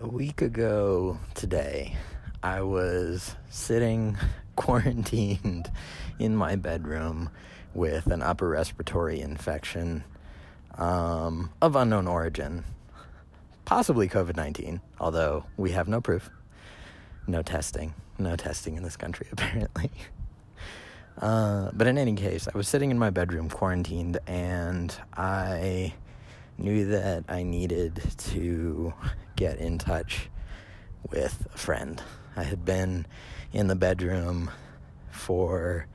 A week ago today, I was sitting quarantined in my bedroom with an upper respiratory infection um, of unknown origin, possibly COVID 19, although we have no proof. No testing. No testing in this country, apparently. Uh, but in any case, I was sitting in my bedroom quarantined and I knew that I needed to get in touch with a friend. I had been in the bedroom for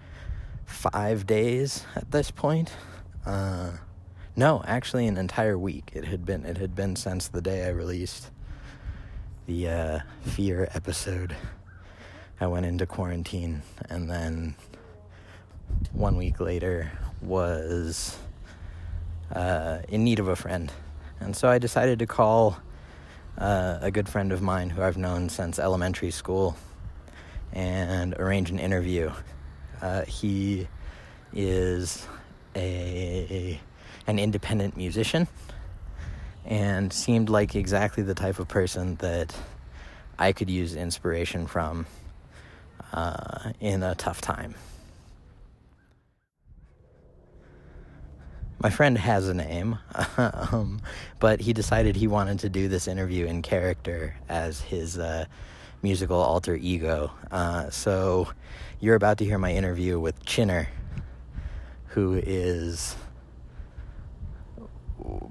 five days at this point. Uh, no, actually, an entire week. It had been. It had been since the day I released the uh, fear episode. I went into quarantine, and then one week later was uh, in need of a friend. And so I decided to call uh, a good friend of mine who I've known since elementary school and arrange an interview. Uh, he is a an independent musician and seemed like exactly the type of person that I could use inspiration from uh, in a tough time. My friend has a name, um, but he decided he wanted to do this interview in character as his uh, musical alter ego. Uh, so you're about to hear my interview with Chiner, who is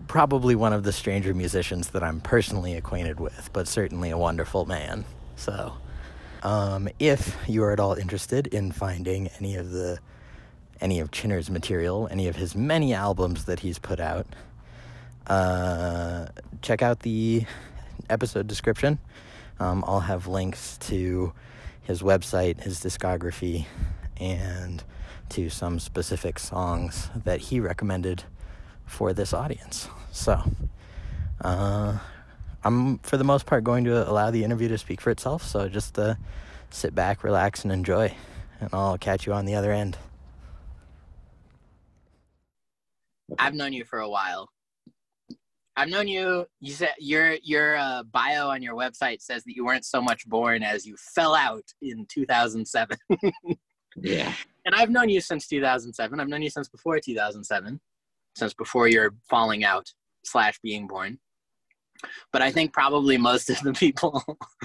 probably one of the stranger musicians that I'm personally acquainted with, but certainly a wonderful man. So, um, if you are at all interested in finding any of the any of Chiner's material, any of his many albums that he's put out, uh, check out the episode description. Um, I'll have links to his website, his discography, and to some specific songs that he recommended for this audience. So, uh, I'm for the most part going to allow the interview to speak for itself. So just uh, sit back, relax, and enjoy. And I'll catch you on the other end. I've known you for a while. I've known you. You said your your uh, bio on your website says that you weren't so much born as you fell out in 2007. yeah. And I've known you since 2007. I've known you since before 2007, since before your falling out slash being born. But I think probably most of the people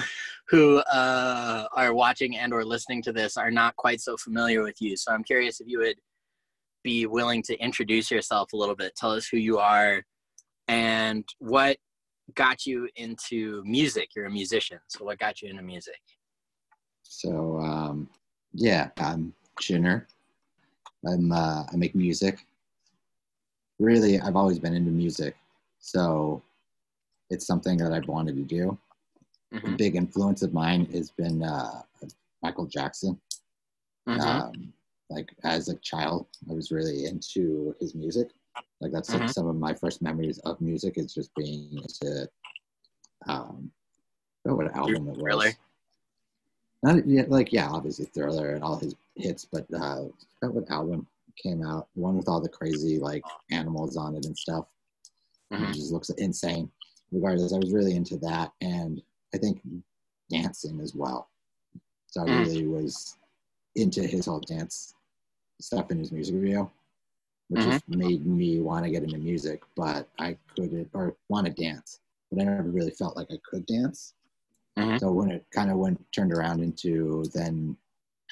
who uh, are watching and or listening to this are not quite so familiar with you. So I'm curious if you would be willing to introduce yourself a little bit. Tell us who you are and what got you into music. You're a musician, so what got you into music? So um, yeah, I'm Chiner. I'm uh, I make music. Really, I've always been into music, so it's something that I've wanted to do. Mm-hmm. A big influence of mine has been uh, Michael Jackson. Mm-hmm. Um, like as a child, I was really into his music. Like that's mm-hmm. like some of my first memories of music is just being into um oh, what album it was. Really? Not yeah, like yeah, obviously Thriller and all his hits, but uh what album came out? One with all the crazy like animals on it and stuff. Mm-hmm. It just looks insane. Regardless, I was really into that and I think dancing as well. So I mm. really was into his whole dance stuff in his music video, which mm-hmm. just made me want to get into music, but I couldn't or want to dance, but I never really felt like I could dance. Mm-hmm. So when it kind of went turned around into then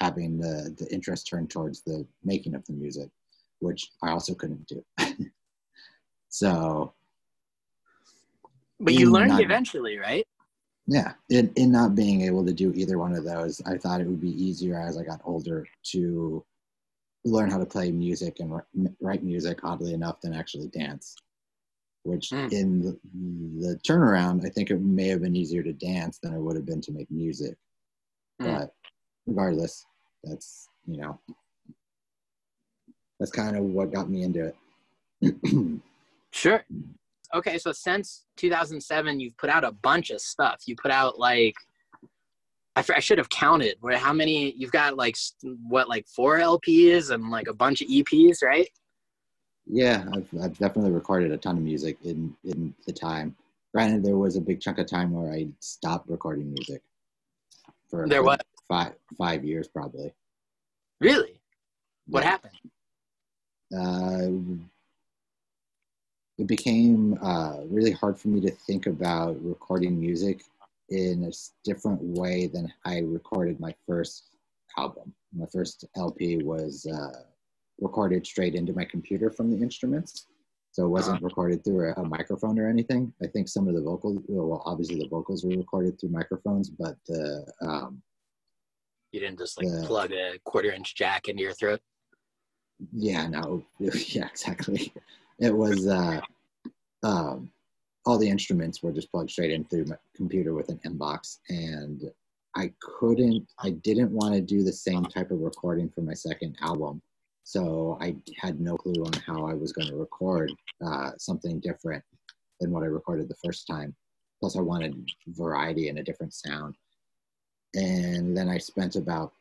having the the interest turned towards the making of the music, which I also couldn't do. so but you learned not, eventually, right? Yeah, in, in not being able to do either one of those, I thought it would be easier as I got older to learn how to play music and write music, oddly enough, than actually dance. Which mm. in the, the, turnaround, I think it may have been easier to dance than it would have been to make music. Mm. But regardless, that's you know, that's kind of what got me into it. sure. Okay, so since 2007, you've put out a bunch of stuff. You put out like I, I should have counted where how many you've got like what like four LPs and like a bunch of EPs, right? Yeah, I've, I've definitely recorded a ton of music in in the time. Granted, there was a big chunk of time where I stopped recording music for There what? five five years probably. Really? What Yeah. happened? uh, it became uh, really hard for me to think about recording music in a different way than I recorded my first album. My first LP was uh, recorded straight into my computer from the instruments. So it wasn't recorded through a, a microphone or anything. I think some of the vocals, well, obviously the vocals were recorded through microphones, but the um, You didn't just like Yeah. plug a quarter inch jack into your throat. Yeah, no, yeah, exactly. It was uh, um, all the instruments were just plugged straight in through my computer with an inbox, and I couldn't, I didn't want to do the same type of recording for my second album, so I had no clue on how I was going to record uh, something different than what I recorded the first time. Plus, I wanted variety and a different sound, and then I spent about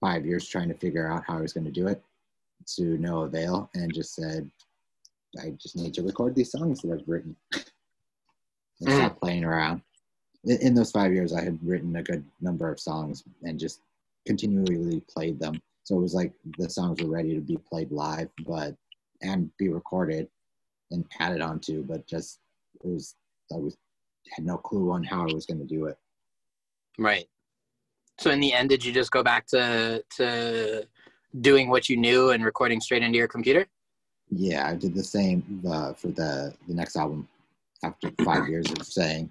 five years trying to figure out how I was going to do it to no avail and just said, I just need to record these songs that I've written and Mm. stop playing around. In, in those five years, I had written a good number of songs and just continually played them. So it was like the songs were ready to be played live, but and be recorded and added onto, but just it was I was had no clue on how I was going to do it. Right. So in the end, did you just go back to to doing what you knew and recording straight into your computer? Yeah, I did the same uh, for the the next album. After five years of saying,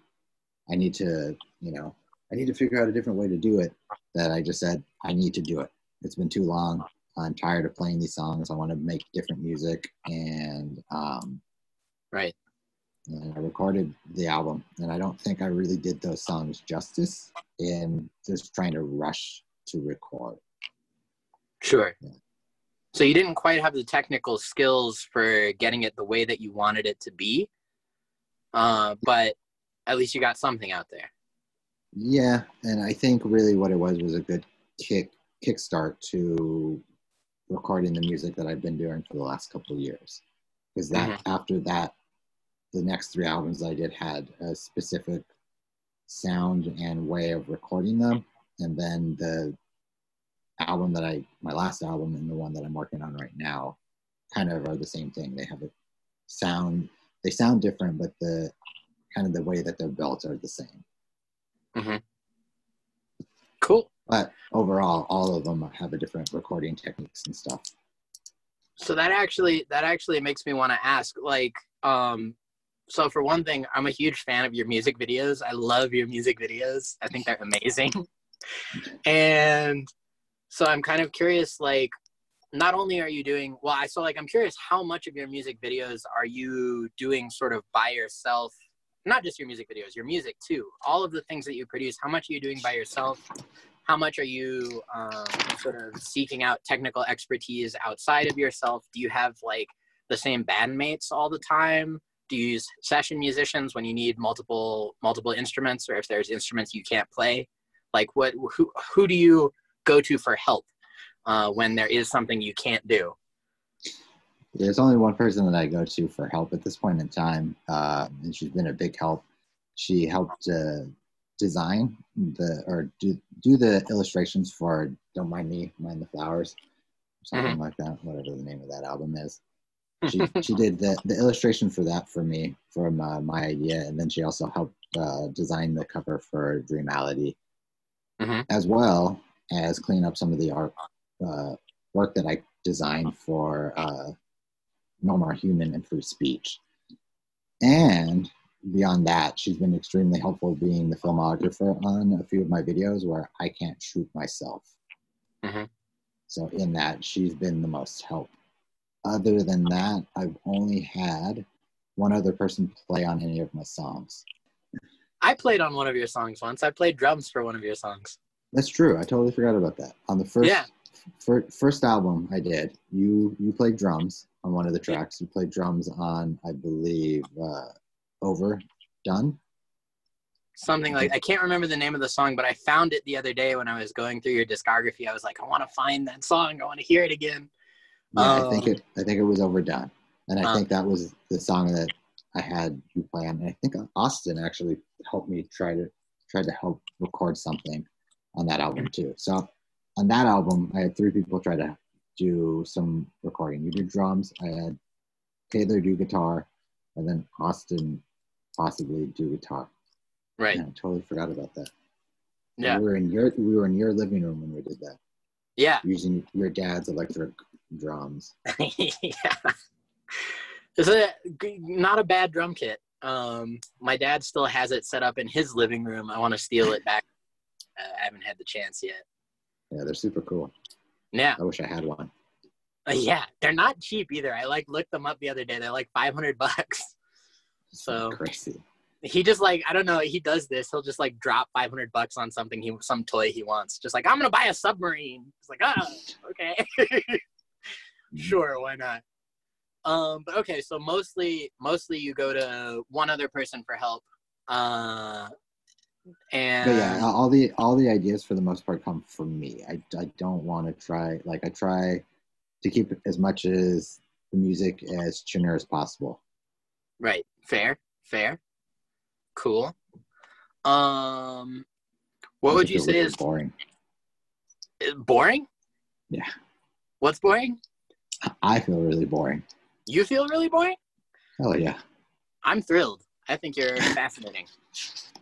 I need to, you know, I need to figure out a different way to do it. That I just said, I need to do it. It's been too long. I'm tired of playing these songs. I want to make different music, and um, Right. and I recorded the album. And I don't think I really did those songs justice in just trying to rush to record. Sure. Yeah. So you didn't quite have the technical skills for getting it the way that you wanted it to be, uh, but at least you got something out there. Yeah, and I think really what it was was a good kick kickstart to recording the music that I've been doing for the last couple of years. Because that after that, the next three albums I did had a specific sound and way of recording them, and then the album that I my last album and the one that I'm working on right now kind of are the same thing. They have a sound they sound different, but the kind of the way that they're built are the same. Cool. but overall all of them have a different recording techniques and stuff So that actually that actually makes me want to ask, like, um, so for one thing, I'm a huge fan of your music videos. I love your music videos. I think they're amazing. and so I'm kind of curious, like, not only are you doing well, I so like I'm curious how much of your music videos are you doing sort of by yourself? Not just your music videos, your music too. All of the things that you produce, how much are you doing by yourself? How much are you um, sort of seeking out technical expertise outside of yourself? Do you have like the same bandmates all the time? Do you use session musicians when you need multiple multiple instruments, or if there's instruments you can't play? Like what? Who who do you go to for help uh, when there is something you can't do? there's only one person that i go to for help at this point in time uh, and she's been a big help she helped uh, design the or do, do the illustrations for don't mind me mind the flowers something like that whatever the name of that album is she, she did the, the illustration for that for me from uh, my idea and then she also helped uh, design the cover for dreamality Mhm. as well as clean up some of the art uh, work that i designed for uh, no more human and free speech and beyond that she's been extremely helpful being the filmographer on a few of my videos where i can't shoot myself Mhm. so in that she's been the most help other than that, I've only had one other person play on any of my songs. I played on one of your songs once. I played drums for one of your songs. That's true. I totally forgot about that. On the first Yeah. Fir- first album I did, you you played drums on one of the tracks. You played drums on, I believe, uh, "Over Done." Something like I can't remember the name of the song, but I found it the other day when I was going through your discography. I was like, I want to find that song. I want to hear it again. Yeah, I think Oh. it. I think it was Overdone, and I Uh. think that was the song that I had you play on. And I think Austin actually helped me try to try to help record something on that album too. So on that album, I had three people try to do some recording. You did drums. I had Taylor do guitar, and then Austin possibly do guitar. Right. Yeah, I totally forgot about that. Yeah. We were in your we were in your living room when we did that, Yeah. using your dad's electric drums. yeah. It's a not a bad drum kit. Um, my dad still has it set up in his living room. I want to steal it back. Uh, I haven't had the chance yet. Yeah, they're super cool. Yeah, I wish I had one. Uh, yeah, they're not cheap either. I like looked them up the other day. They're like 500 bucks. So crazy. he just like I don't know. He does this. He'll just like drop 500 bucks on something he some toy he wants. Just like I'm gonna buy a submarine. It's like ah okay. sure, why not? Um, but okay, so mostly mostly you go to one other person for help. Uh and But yeah, all the all the ideas for the most part come from me. I, I don't want to try like I try to keep as much as the music as Chiner as possible. right, fair, fair. Cool. Um what would you say is boring? boring? Yeah. What's boring? I feel really boring. You feel really boring? Oh yeah. I'm thrilled. I think you're fascinating.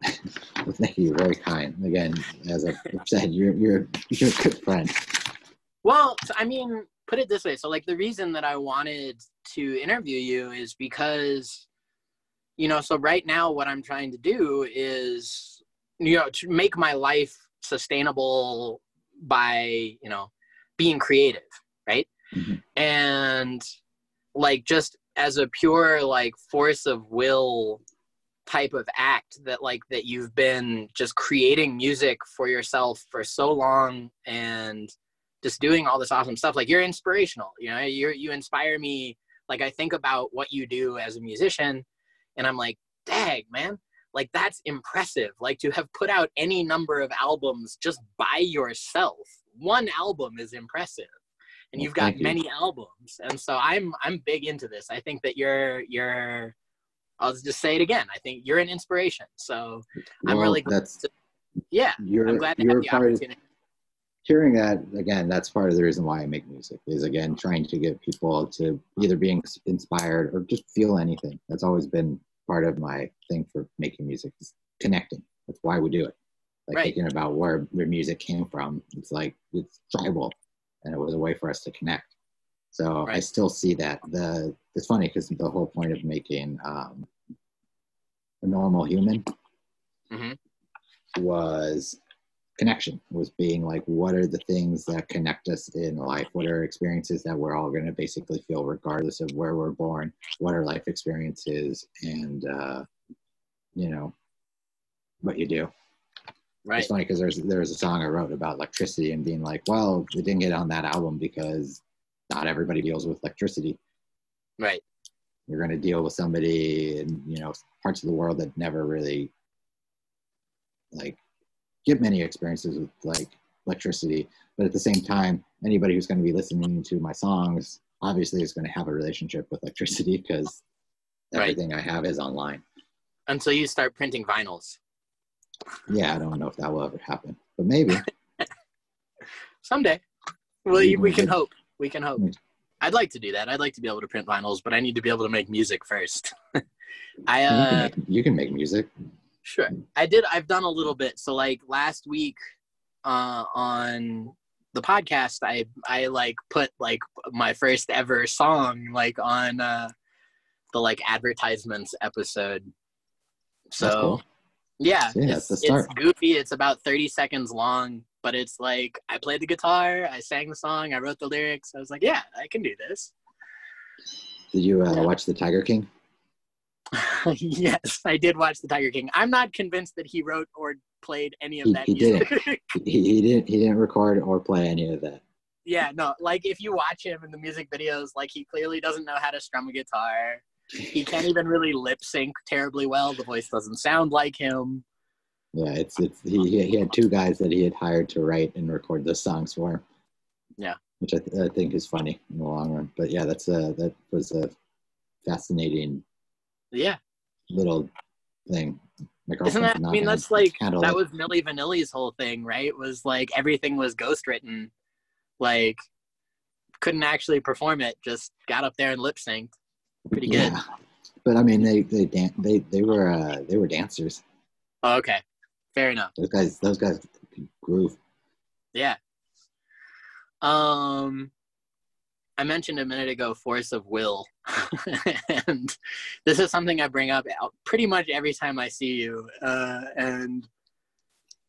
Thank you. Very kind. Again, as I've said, you're you're you're a good friend. Well, I mean, put it this way. So, like, the reason that I wanted to interview you is because, you know, so right now, what I'm trying to do is, you know, to make my life sustainable by, you know, being creative, right? Mhm. And, like, just as a pure, like, force of will type of act that like that you've been just creating music for yourself for so long and just doing all this awesome stuff like you're inspirational you know? You you inspire me. Like i think about what you do as a musician and i'm like dang man like that's impressive. Like to have put out any number of albums just by yourself one album is impressive and you've got you. many albums. And so i'm i'm big into this. I think that you're you're i'll just say it again i think you're an inspiration so I'm Well, really glad that's to- yeah you're i'm glad to you're have the part of, hearing that again. That's part of the reason why I make music. Is again trying to get people to either being inspired or just feel anything. That's always been part of my thing for making music. Is connecting. That's why we do it. Like Right. thinking about where where music came from. It's like it's tribal, and it was a way for us to connect. So I still see that. The it's funny because the whole point of making um, a normal human Mhm. was connection was being like what are the things that connect us in life? What are experiences that we're all going to basically feel regardless of where we're born? What our life experiences? And uh you know what you do. Right. it's funny because there's there's a song i wrote about electricity and being like well it didn't get on that album because not everybody deals with electricity. Right. You're going to deal with somebody in you know parts of the world that never really like get many experiences with like electricity. But at the same time anybody who's going to be listening to my songs obviously is going to have a relationship with electricity because Right. everything i have is online. Until you start printing vinyls. Yeah i don't know if that will ever happen but maybe. Someday. Well you- we Mhm. can hope we can hope Mm. i'd like to do that i'd like to be able to print vinyls but i need to be able to make music first i you, uh can make, you can make music Sure. I did I've done a little bit. So like last week uh on the podcast I I like put like my first ever song like on uh the like advertisements episode. So cool. yeah, Yeah, it's, it's goofy. It's about 30 seconds long, but it's like I played the guitar, I sang the song, I wrote the lyrics. I was like, yeah, I can do this. did you uh, watch the tiger king yes, I did watch the Tiger King. I'm not convinced that he wrote or played any of He- that he music. he, he didn't he didn't record or play any of that yeah, no, like if you watch him in the music videos, like he clearly doesn't know how to strum a guitar. He can't even really lip sync terribly well. The voice doesn't sound like him. Yeah, it's it's he he had two guys that he had hired to write and record the songs for him. Yeah. which I, th- I think is funny in the long run. But yeah, that's a that was a fascinating Yeah, little thing. Isn't that? I mean, that's like that it. was Milli Vanilli's whole thing, right? Was like everything was ghostwritten, like couldn't actually perform it, just got up there and lip synced. Pretty good. Yeah. But I mean, they they dan- they they were uh, they were dancers. Oh, okay, fair enough. Those guys those guys groove. Yeah. Um, I mentioned a minute ago force of will, and this is something I bring up pretty much every time I see you, uh, and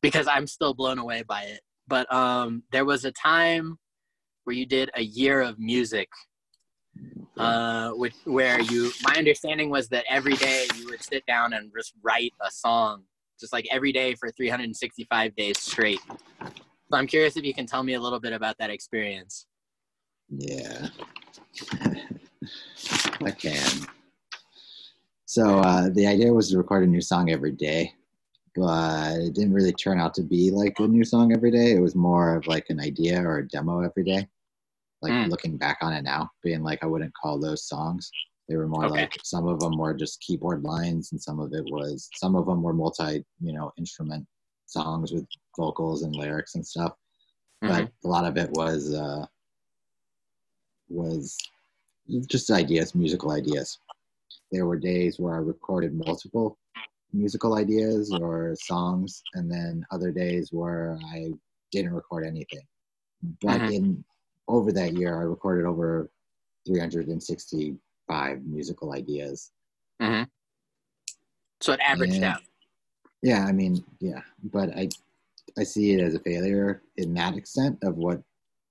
because I'm still blown away by it. But um, there was a time where you did a year of music, uh, which where you. My understanding was that every day you would sit down and just write a song, just like every day for 365 days straight. So I'm curious if you can tell me a little bit about that experience. Yeah. I can. So uh, the idea was to record a new song every day, but it didn't really turn out to be like a new song every day. It was more of like an idea or a demo every day. Like Mm. looking back on it now, being like, I wouldn't call those songs. They were more Okay. like some of them were just keyboard lines, and some of it was some of them were multi, you know, instrument songs with vocals and lyrics and stuff. But a lot of it was uh, was just ideas, musical ideas. There were days where I recorded multiple musical ideas or songs, and then other days where I didn't record anything. But Mhm. in over that year, I recorded over 365 musical ideas. So it averaged Yeah. out. Yeah, I mean, yeah, but I I see it as a failure in that extent of what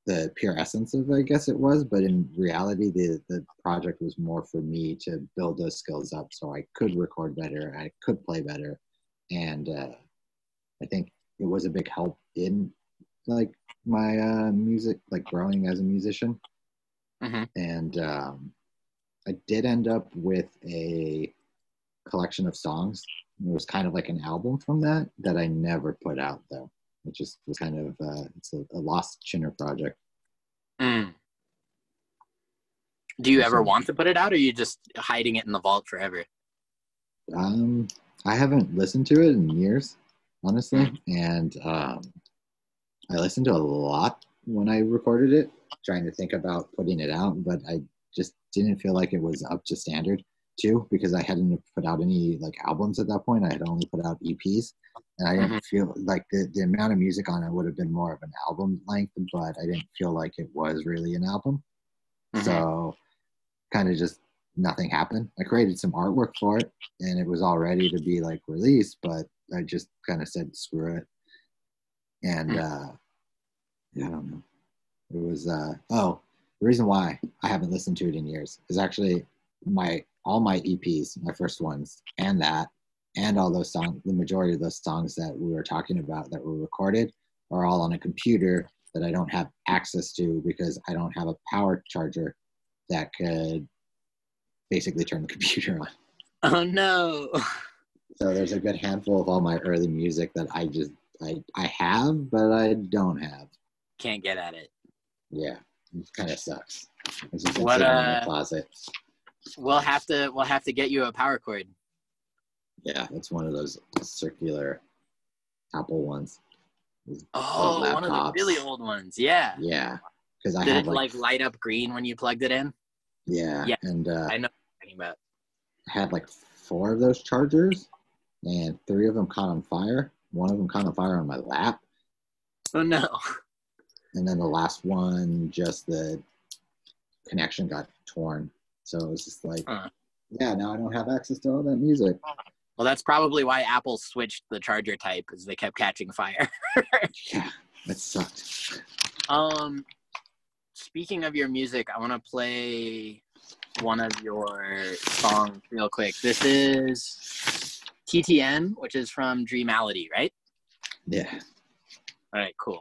the pure essence of I guess it was, but in reality the the project was more for me to build those skills up so I could record better, I could play better, and uh, I think it was a big help in like my uh, music, like growing as a musician, Mhm. and um, I did end up with a collection of songs it was kind of like an album from that that I never put out though, which is was kind of uh, it's a, a lost Chiner project. Mm. Do you ever want to put it out, or are you just hiding it in the vault forever? Um, I haven't listened to it in years, honestly, and um, I listened to a lot when I recorded it, trying to think about putting it out, but I just didn't feel like it was up to standard too because I hadn't put out any like albums at that point. I had only put out EPs, and I didn't feel like the the amount of music on it would have been more of an album length, but I didn't feel like it was really an album. Mhm. So kind of just nothing happened. I created some artwork for it and it was all ready to be like released, but I just kind of said screw it. And Hmm. uh yeah, I don't know. It was uh oh, the reason why I haven't listened to it in years is actually my all my EPs, my first ones, and that, and all those songs, the majority of those songs that we were talking about that were recorded are all on a computer that I don't have access to because I don't have a power charger that could basically turn the computer on. Oh no! So there's a good handful of all my early music that I just I I have, but I don't have. Can't get at it. Yeah, kind of sucks. It's just What, sitting in uh, the closet. We'll have to. We'll have to get you a power cord. Yeah, it's one of those circular Apple ones. Oh, one of the really old ones. Yeah. Yeah, because I Did had it like, like light up green when you plugged it in? yeah, Yeah. and uh, I know what you're talking about. I had like four of those chargers, and three of them caught on fire. One of them caught on fire on my lap, Oh no! And then the last one just the connection got torn. So it was just like, Huh. yeah, now I don't have access to all that music. Well, that's probably why Apple switched the charger type, because they kept catching fire. Yeah, that sucked. Um, speaking of your music, I want to play one of your songs real quick. This is TTN, which is from Dreamality, right? Yeah. All right, cool.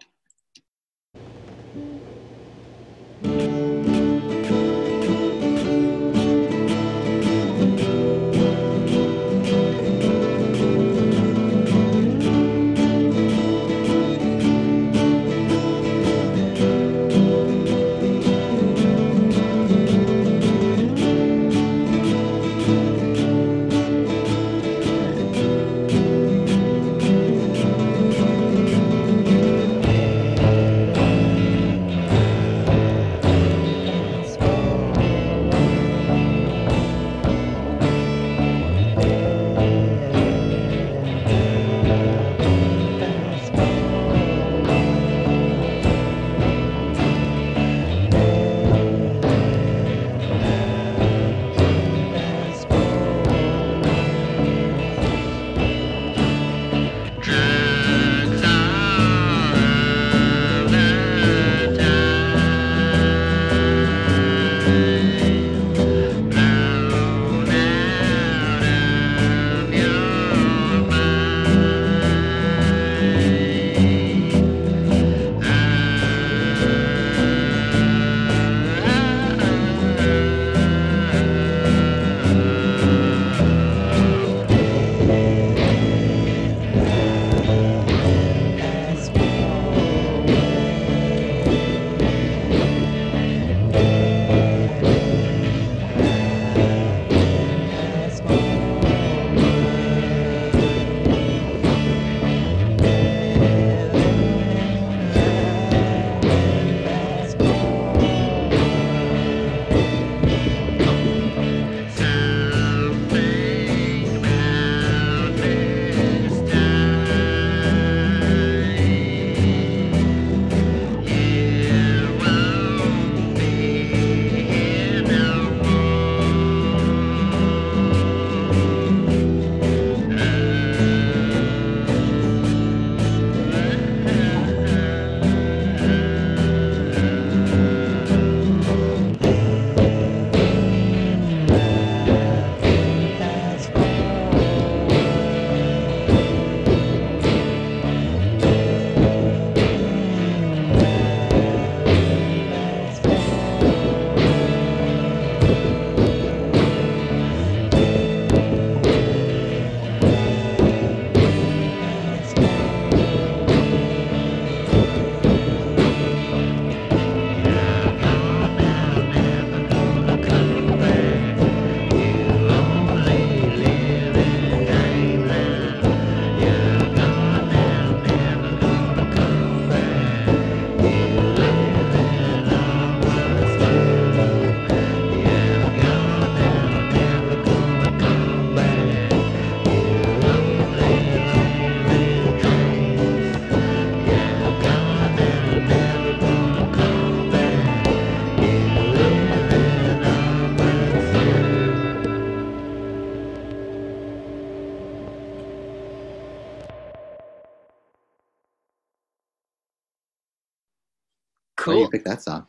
Why do you pick that song?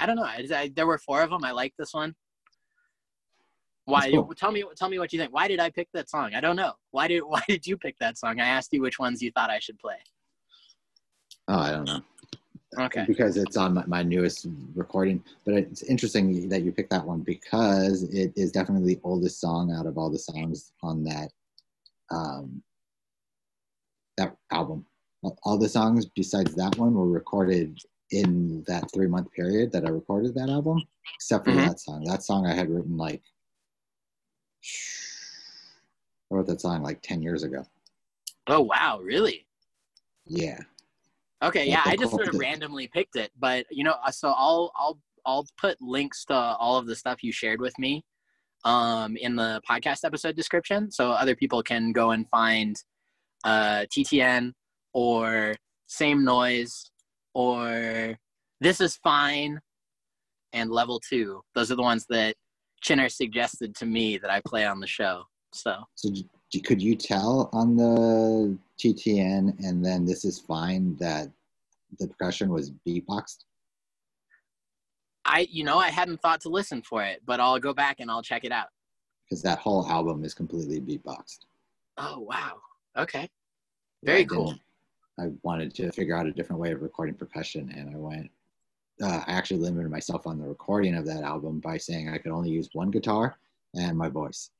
I don't know. I, I, there were four of them. I like this one. Why? Cool. Tell me. Tell me what you think. Why did I pick that song? I don't know. Why did Why did you pick that song? I asked you which ones you thought I should play. Oh, I don't know. Okay. Because it's on my, my newest recording. But it's interesting that you picked that one because it is definitely the oldest song out of all the songs on that um, that album. All the songs besides that one were recorded in that three month period that I recorded that album, except for Mhm. that song. That song I had written like I wrote that song like ten years ago. Oh wow! Really? Yeah. Okay. Yeah, Yeah. I just sort of it- randomly picked it, but you know, uh, so I'll I'll I'll put links to all of the stuff you shared with me, um, in the podcast episode description, so other people can go and find, uh, TTN or Same Noise or This Is Fine, and Level Two. Those are the ones that Chiner suggested to me that I play on the show. So So could you tell on the TTN and then this is fine that the percussion was beatboxed? I, you know, I hadn't thought to listen for it, but I'll go back and I'll check it out. Because that whole album is completely beatboxed. Oh wow. Okay. Very cool. I wanted to figure out a different way of recording percussion, and I went. Uh, I actually limited myself on the recording of that album by saying I could only use one guitar and my voice.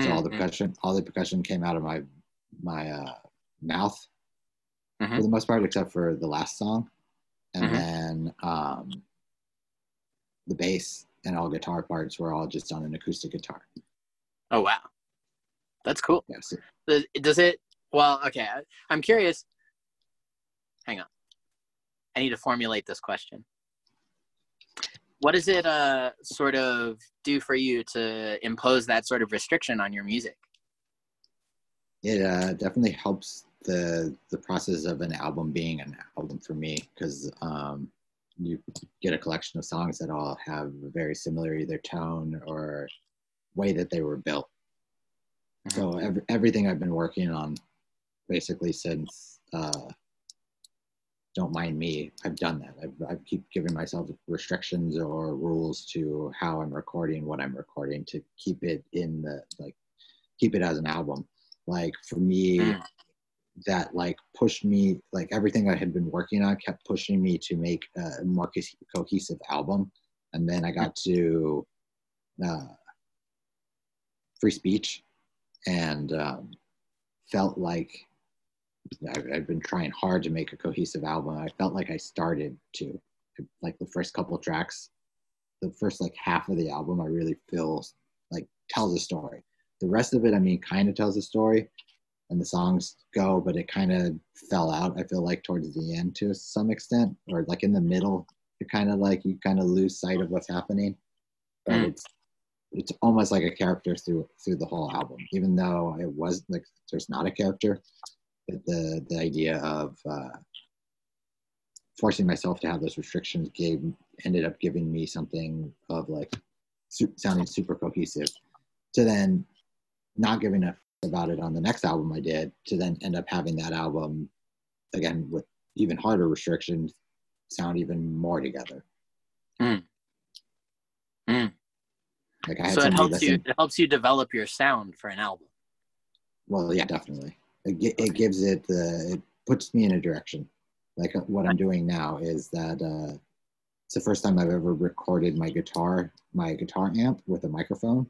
So all the Mm, mm. percussion, all the percussion came out of my my uh, mouth Mhm. for the most part, except for the last song, and Mhm. then um, the bass and all guitar parts were all just on an acoustic guitar. Oh wow. That's cool. Yeah, so does it? Well, okay. I'm curious. Hang on. I need to formulate this question. What does it uh sort of do for you to impose that sort of restriction on your music? it uh, definitely helps the the process of an album being an album for me because um, you get a collection of songs that all have a very similar either tone or way that they were built. So every, everything I've been working on, basically since uh, "Don't Mind Me," I've done that. I've, I keep giving myself restrictions or rules to how I'm recording, what I'm recording, to keep it in the like, keep it as an album. Like for me, Mm. that like pushed me like everything I had been working on kept pushing me to make a more co- cohesive album, and then I got to uh, free speech and um, felt like I've, I've been trying hard to make a cohesive album. I felt like I started to like the first couple tracks, the first like half of the album. I really feel like tells a story. The rest of it, I mean, kind of tells a story, and the songs go, but it kind of fell out. I feel like towards the end to some extent, or like in the middle, you're kind of like you kind of lose sight of what's happening. But Mm. it's it's almost like a character through through the whole album, even though it was like there's not a character. The the idea of uh, forcing myself to have those restrictions gave ended up giving me something of like su- sounding super cohesive. To then not giving a f- about it on the next album I did, to then end up having that album again with even harder restrictions sound even more together. Mm. Mm. Like So it helps you. It helps you develop your sound for an album. Well, yeah, definitely. It, it gives it the it puts me in a direction. Like uh, what I'm doing now is that uh, it's the first time I've ever recorded my guitar, my guitar amp with a microphone,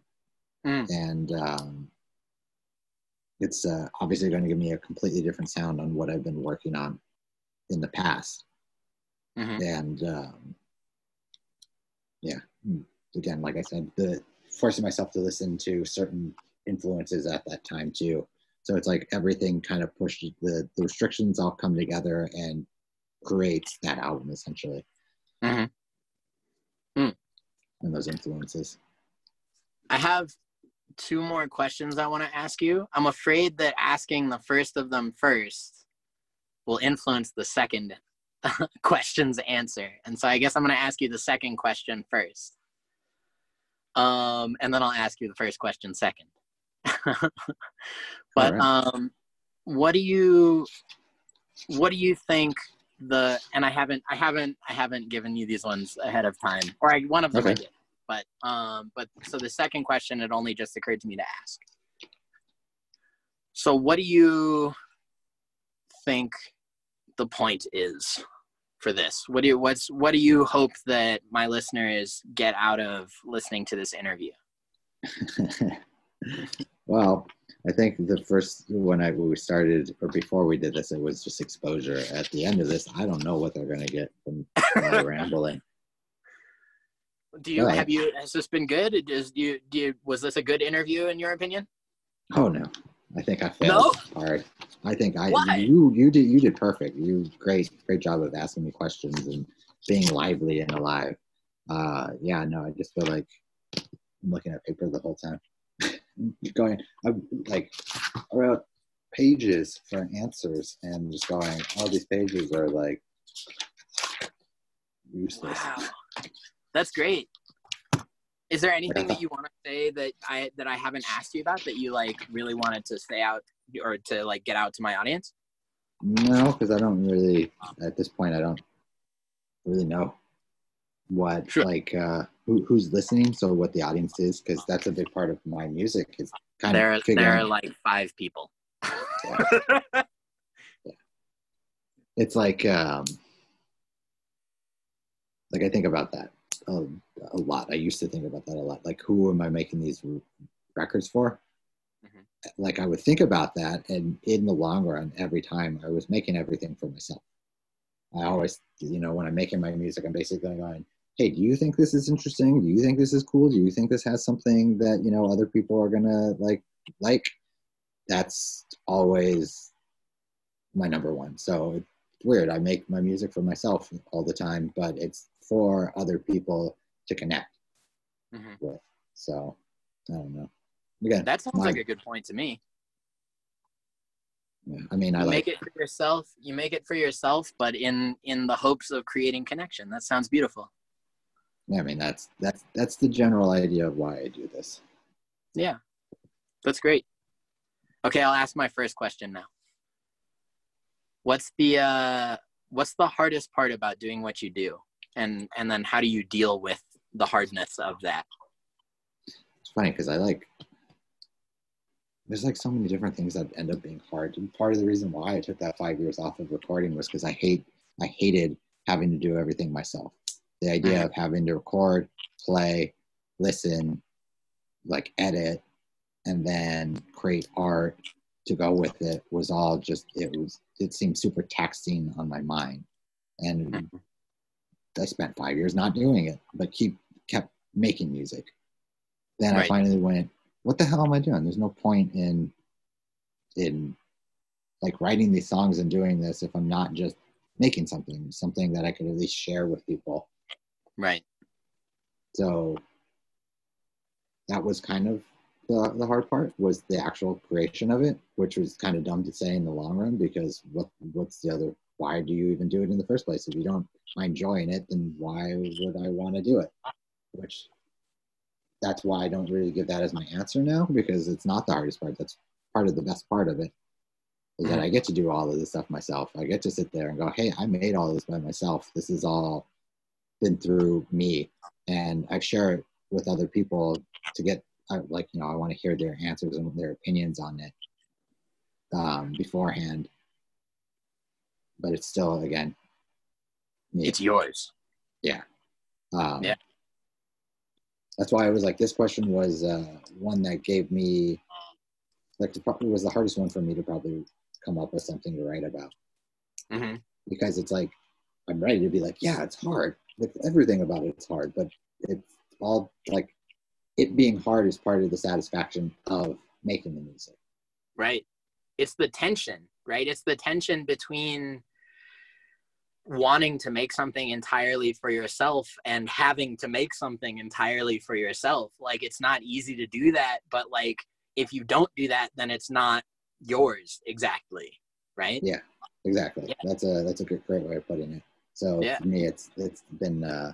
Mm. and um, it's uh, obviously going to give me a completely different sound on what I've been working on in the past. Mhm. And um, yeah, mm, again, like I said, the forcing myself to listen to certain influences at that time too. So it's like everything kind of pushed the, the restrictions all come together and creates that album essentially. Mhm. Mm. And those influences. I have two more questions I want to ask you. I'm afraid that asking the first of them first will influence the second question's answer. And so I guess I'm going to ask you the second question first. Um, and then I'll ask you the first question second. but Alright. um, what do you what do you think the and I haven't I haven't I haven't given you these ones ahead of time, or I, one of them I did. But um, but so the second question it only just occurred to me to ask. So what do you think the point is for this? What do you what's what do you hope that my listeners get out of listening to this interview? well, I think the first when I when we started or before we did this, it was just exposure. At the end of this, I don't know what they're gonna get from my rambling. Do you have you has this been good? Does do you, do you was this a good interview in your opinion? Oh no, I think I failed no? hard. I think I Why? you you did you did perfect. You great great job of asking me questions and being lively and alive. Uh, yeah, no, I just feel like I'm looking at paper the whole time. Going, I'm like I wrote pages for answers and just going. All these pages are like useless. Wow, that's great. Is there anything that you want to say that I that I haven't asked you about that you like really wanted to say out or to like get out to my audience? No, because I don't really at this point I don't really know what Sure. like uh who, who's listening, so what the audience is, because that's a big part of my music is kind There, of there are like five people. Yeah, it's like um like I think about that a, a lot. I used to think about that a lot. Like who am I making these records for? Mhm. Like I would think about that, and in the long run, every time I was making everything for myself. I always, you know, when I'm making my music, I'm basically going, "Hey, do you think this is interesting? Do you think this is cool? Do you think this has something that you know other people are gonna like like?" That's always my number one. So it's weird. I make my music for myself all the time, but it's for other people to connect Mhm. with. So I don't know. Again, That sounds my- like a good point to me. yeah, I mean, I You like make it for yourself. You make it for yourself, but in in the hopes of creating connection. That sounds beautiful. I mean that's that's that's the general idea of why I do this. Yeah, that's great. Okay, I'll ask my first question now. What's the uh, what's the hardest part about doing what you do, and and then how do you deal with the hardness of that? It's funny because I like there's like so many different things that end up being hard. And part of the reason why I took that five years off of recording was because I hate I hated having to do everything myself. The idea mm-hmm. of having to record, play, listen, like edit, and then create art to go with it was all just it was it seemed super taxing on my mind. And mm-hmm. I spent five years not doing it, but keep kept making music. Then I finally went, what the hell am I doing? There's no point in in like writing these songs and doing this if I'm not just making something, something that I could at least share with people. Right. So that was kind of the, the hard part was the actual creation of it, which was kind of dumb to say in the long run because what what's the other why do you even do it in the first place? If you don't find joy in it, then why would I want to do it? Which that's why I don't really give that as my answer now because it's not the hardest part. That's part of the best part of it is that mm-hmm. I get to do all of this stuff myself. I get to sit there and go, hey, I made all this by myself. This is all been through me, and I share it with other people to get I, like you know I want to hear their answers and their opinions on it um, beforehand. But it's still again, me. It's yours. Um, Yeah. That's why I was like, this question was uh, one that gave me, like, it probably was the hardest one for me to probably come up with something to write about hmm because it's like, I'm ready to be like, yeah, it's hard. Like, everything about it's hard, but it's all like, it being hard is part of the satisfaction of making the music. Right. It's the tension, right? It's the tension between wanting to make something entirely for yourself and having to make something entirely for yourself. Like it's not easy to do that, but like if you don't do that, then it's not yours exactly, right? Yeah. Exactly. Yeah. That's a that's a good great way of putting it. So Yeah. for me, it's it's been uh,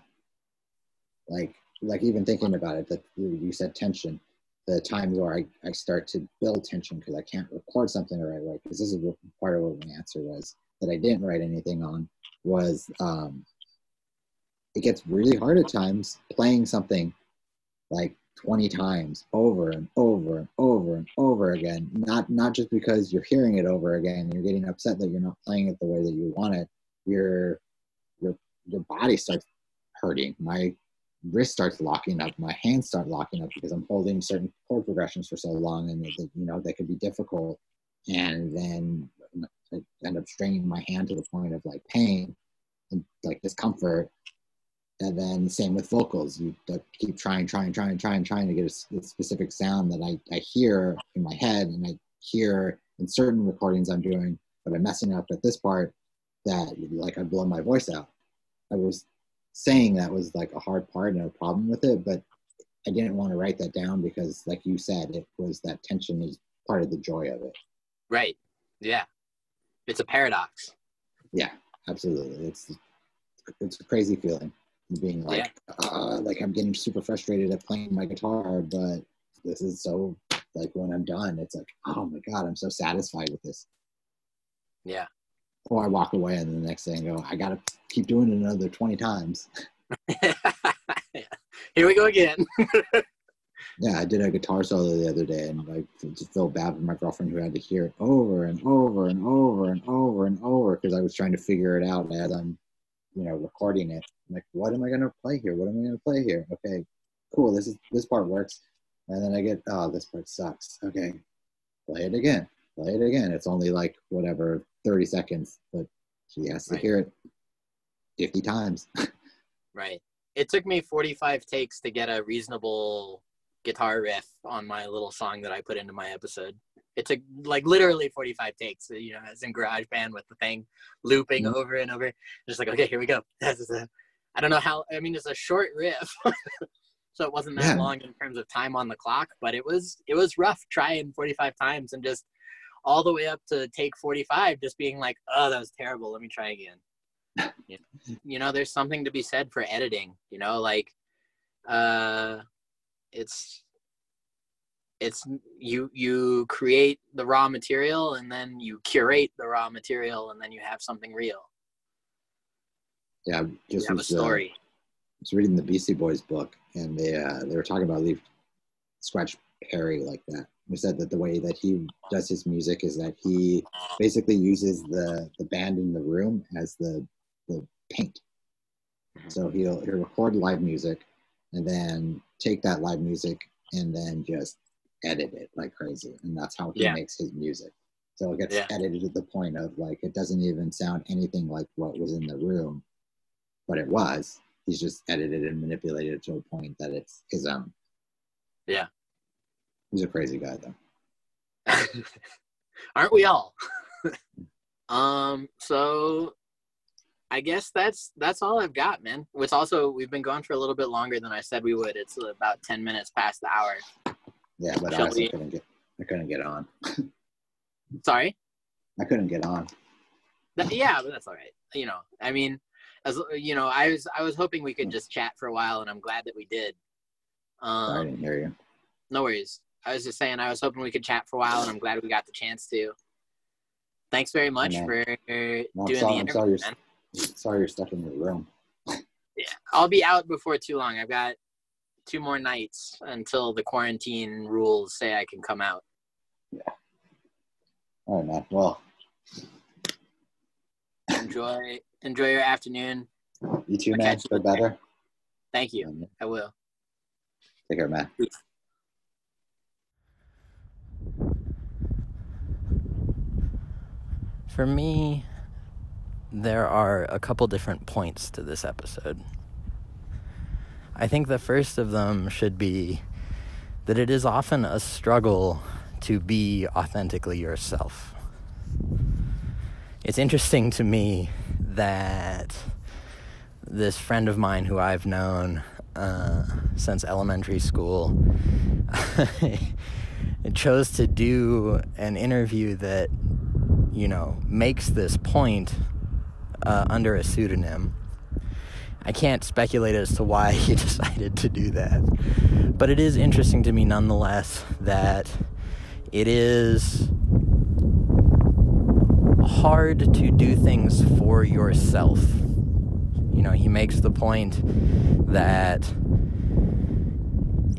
like like even thinking about it. That you said tension. The times where I, I start to build tension because I can't record something the right way. Because this is what part of what my answer was that I didn't write anything on was um, it gets really hard at times playing something like 20 times over and over and over and over again not not just because you're hearing it over again you're getting upset that you're not playing it the way that you want it your your body starts hurting. My wrist starts locking up. My hands start locking up because i'm holding certain chord progressions for so long and you know they can be difficult. And then I end up straining my hand to the point of like pain and like discomfort. And then same with vocals. You keep trying trying trying trying trying to get a, a, specific sound that I, I hear in my head and i hear in certain recordings i'm doing but i'm messing up at this part that like i blow my voice out i was saying that was like a hard part and a problem with it but i didn't want to write that down because like you said it was that tension is part of the joy of it. Right. Yeah. It's a paradox. Yeah absolutely. It's it's a crazy feeling being like yeah. uh, like i'm getting super frustrated at playing my guitar but this is so like when i'm done it's like oh my god i'm so satisfied with this. Yeah or i walk away and the next day I go i gotta keep doing it another 20 times. Here we go again. Yeah i did a guitar solo the other day and i just felt bad for my girlfriend who had to hear it over and over and over and over and over because i was trying to figure it out as i'm you know recording it. I'm like what am i going to play here? What am i going to play here? Okay cool this is this part works. And then i get oh this part sucks. Okay play it again play it again. It's only like whatever 30 seconds but she has to right. hear it 50 times right it took me 45 takes to get a reasonable guitar riff on my little song that i put into my episode it took like literally 45 takes, you know, as in GarageBand with the thing looping mm-hmm. over and over. Just like, okay, here we go. I don't know how, I mean, it's a short riff. so it wasn't that yeah. long in terms of time on the clock, but it was, it was rough trying 45 times and just all the way up to take 45, just being like, oh, that was terrible. Let me try again. you, know, there's something to be said for editing, you know, like, uh, it's it's you you create the raw material and then you curate the raw material and then you have something real yeah just you have was, a uh, story uh, I was reading the Beastie Boys book and they uh, they were talking about Lee Scratch Perry like that. He said that the way that he does his music is that he basically uses the the band in the room as the the paint. Mm-hmm. So he'll he'll record live music and then take that live music and then just edit it like crazy, and that's how he yeah. makes his music. So it gets yeah. edited to the point of like it doesn't even sound anything like what was in the room, but it was. He's just edited and manipulated it to a point that it's his own. Yeah. He's a crazy guy though. Aren't we all? um, so I guess that's that's all I've got, man. It's also we've been going for a little bit longer than I said we would. It's about ten minutes past the hour. Yeah, but I couldn't get I couldn't get on. Sorry? I couldn't get on. That, yeah, but that's all right. You know, I mean, as you know, I was I was hoping we could just chat for a while, and I'm glad that we did. Um, Sorry, I didn't hear you. No worries. I was just saying I was hoping we could chat for a while, and I'm glad we got the chance to. Thanks very much hey, for no, doing sorry, the interview. Sorry, you're, sorry you're stuck in your room. yeah, I'll be out before too long. I've got two more nights until the quarantine rules say I can come out. Yeah. All right, man. Well, enjoy enjoy your afternoon. You too, I'll man. Feel better. Thank you. I will. Take care, man. For me, there are a couple different points to this episode. I think the first of them should be that it is often a struggle to be authentically yourself. It's interesting to me that this friend of mine who I've known uh, since elementary school chose to do an interview that, you know, makes this point uh, under a pseudonym I can't speculate as to why he decided to do that. But it is interesting to me nonetheless that it is hard to do things for yourself. You know, he makes the point that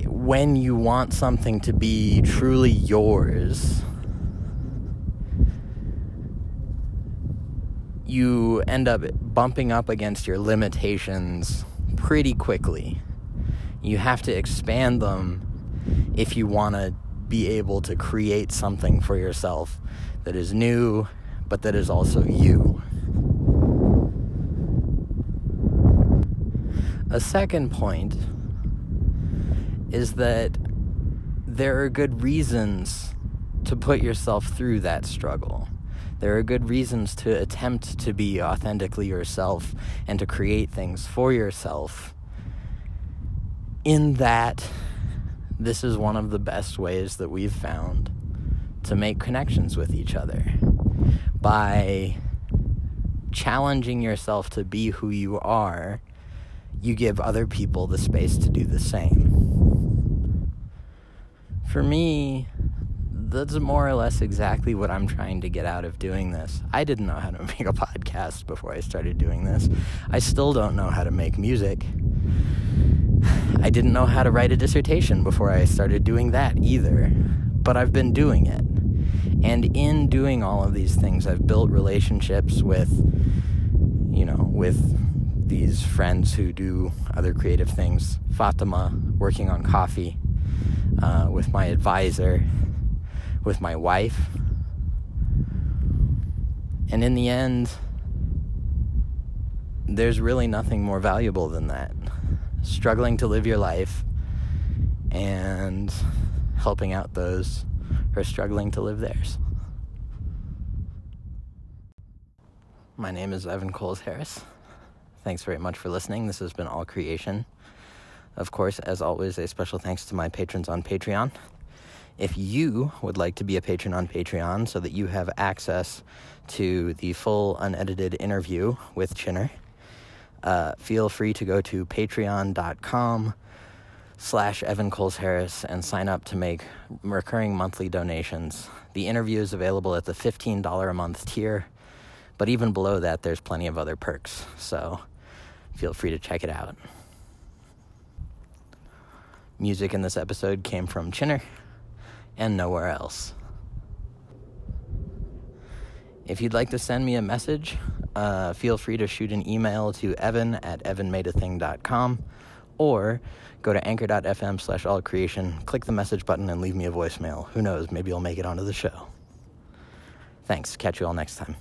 when you want something to be truly yours, you end up bumping up against your limitations pretty quickly. You have to expand them if you want to be able to create something for yourself that is new, but that is also you. A second point is that there are good reasons to put yourself through that struggle. There are good reasons to attempt to be authentically yourself and to create things for yourself. In that, this is one of the best ways that we've found to make connections with each other by challenging yourself to be who you are, you give other people the space to do the same. For me, that's more or less exactly what I'm trying to get out of doing this. I didn't know how to make a podcast before I started doing this. I still don't know how to make music. I didn't know how to write a dissertation before I started doing that either. But I've been doing it. And in doing all of these things, I've built relationships with, you know, with these friends who do other creative things. Fatima, working on coffee, uh, with my advisor, with my wife. And in the end, there's really nothing more valuable than that. Struggling to live your life and helping out those who are struggling to live theirs. My name is Evan Coles Harris. Thanks very much for listening. This has been All Creation. Of course, as always, a special thanks to my patrons on Patreon. If you would like to be a patron on Patreon so that you have access to the full unedited interview with Chiner, uh, feel free to go to patreon.com slash Evan Coles Harris and sign up to make recurring monthly donations. The interview is available at the $15 a month tier, but even below that, there's plenty of other perks. So feel free to check it out. Music in this episode came from Chiner and nowhere else. If you'd like to send me a message, uh, feel free to shoot an email to evan at evanmadeathing.com or go to anchor.fm slash all creation, click the message button, and leave me a voicemail. Who knows, maybe I'll make it onto the show. Thanks. Catch you all next time.